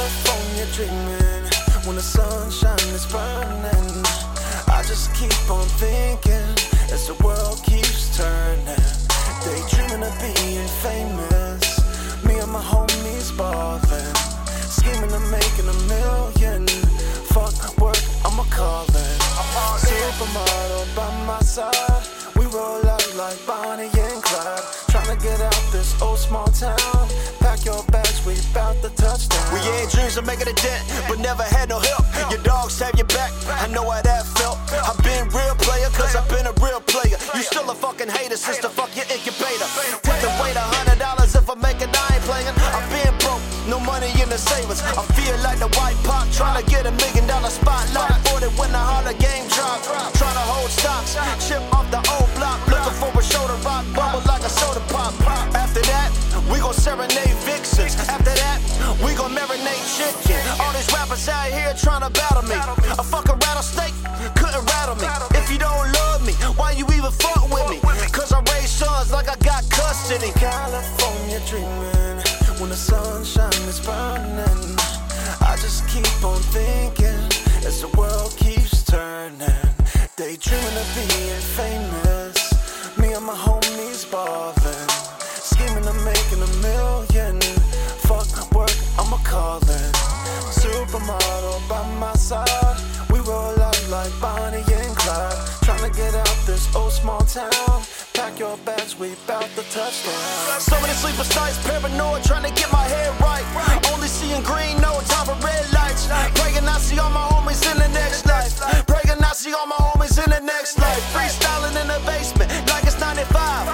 California dreaming when the sunshine is burning. I just keep on thinking as the world keeps turning. Daydreaming of being famous. Me and my homies ballin', scheming of making a million. Fuck work, I'ma call it. Supermodel by my side. We roll out like Bonnie and Clyde. Tryna get out this old small town. Dreams of making a dent, but never had no help. Your dogs have your back, I know how that felt. I've been real player, cause I've been a real player. You still a fucking hater the fuck your incubator. Take away the hundred dollars if I make it, I ain't playing. I've been broke, no money in the savings. I feel like the white pop, trying to get a million dollar spotlight. 40 when the harder game drop. Trying to hold stocks, chip trying to battle me. A fucking rattlesnake couldn't rattle me. If you don't love me, why you even fuck with me? Cause I raise sons like I got custody. California dreaming when the sunshine is burning. I just keep on thinking as the world keeps turning. Daydreaming of being famous. Side. We roll out like Bonnie and Clyde. Tryna get out this old small town. Pack your bags, we bout to touchdown. So many sleepless nights, paranoid, trying to get my head right. Only seeing green, no time for red lights. Praying I see all my homies in the next life. Praying I see all my homies in the next life. Freestyling in the basement, like it's 95.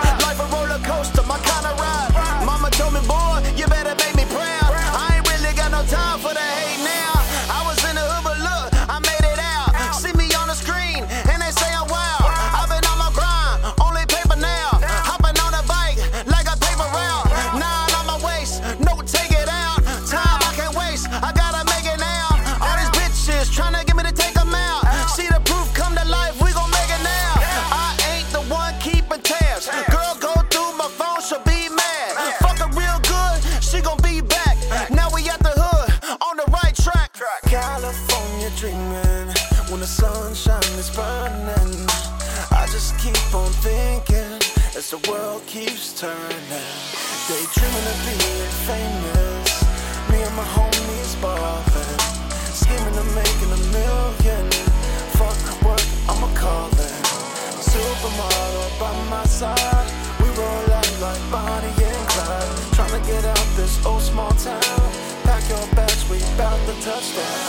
daydreaming when the sunshine is burning. I just keep on thinking as the world keeps turning. Daydreaming of being famous. Me and my homies ballin', scheming of making a million. Fuck work, I'm a callin'. Supermodel by my side. We roll out like Bonnie and Clyde. Trying to get out this old small town. Pack your bags, we bout to touch down.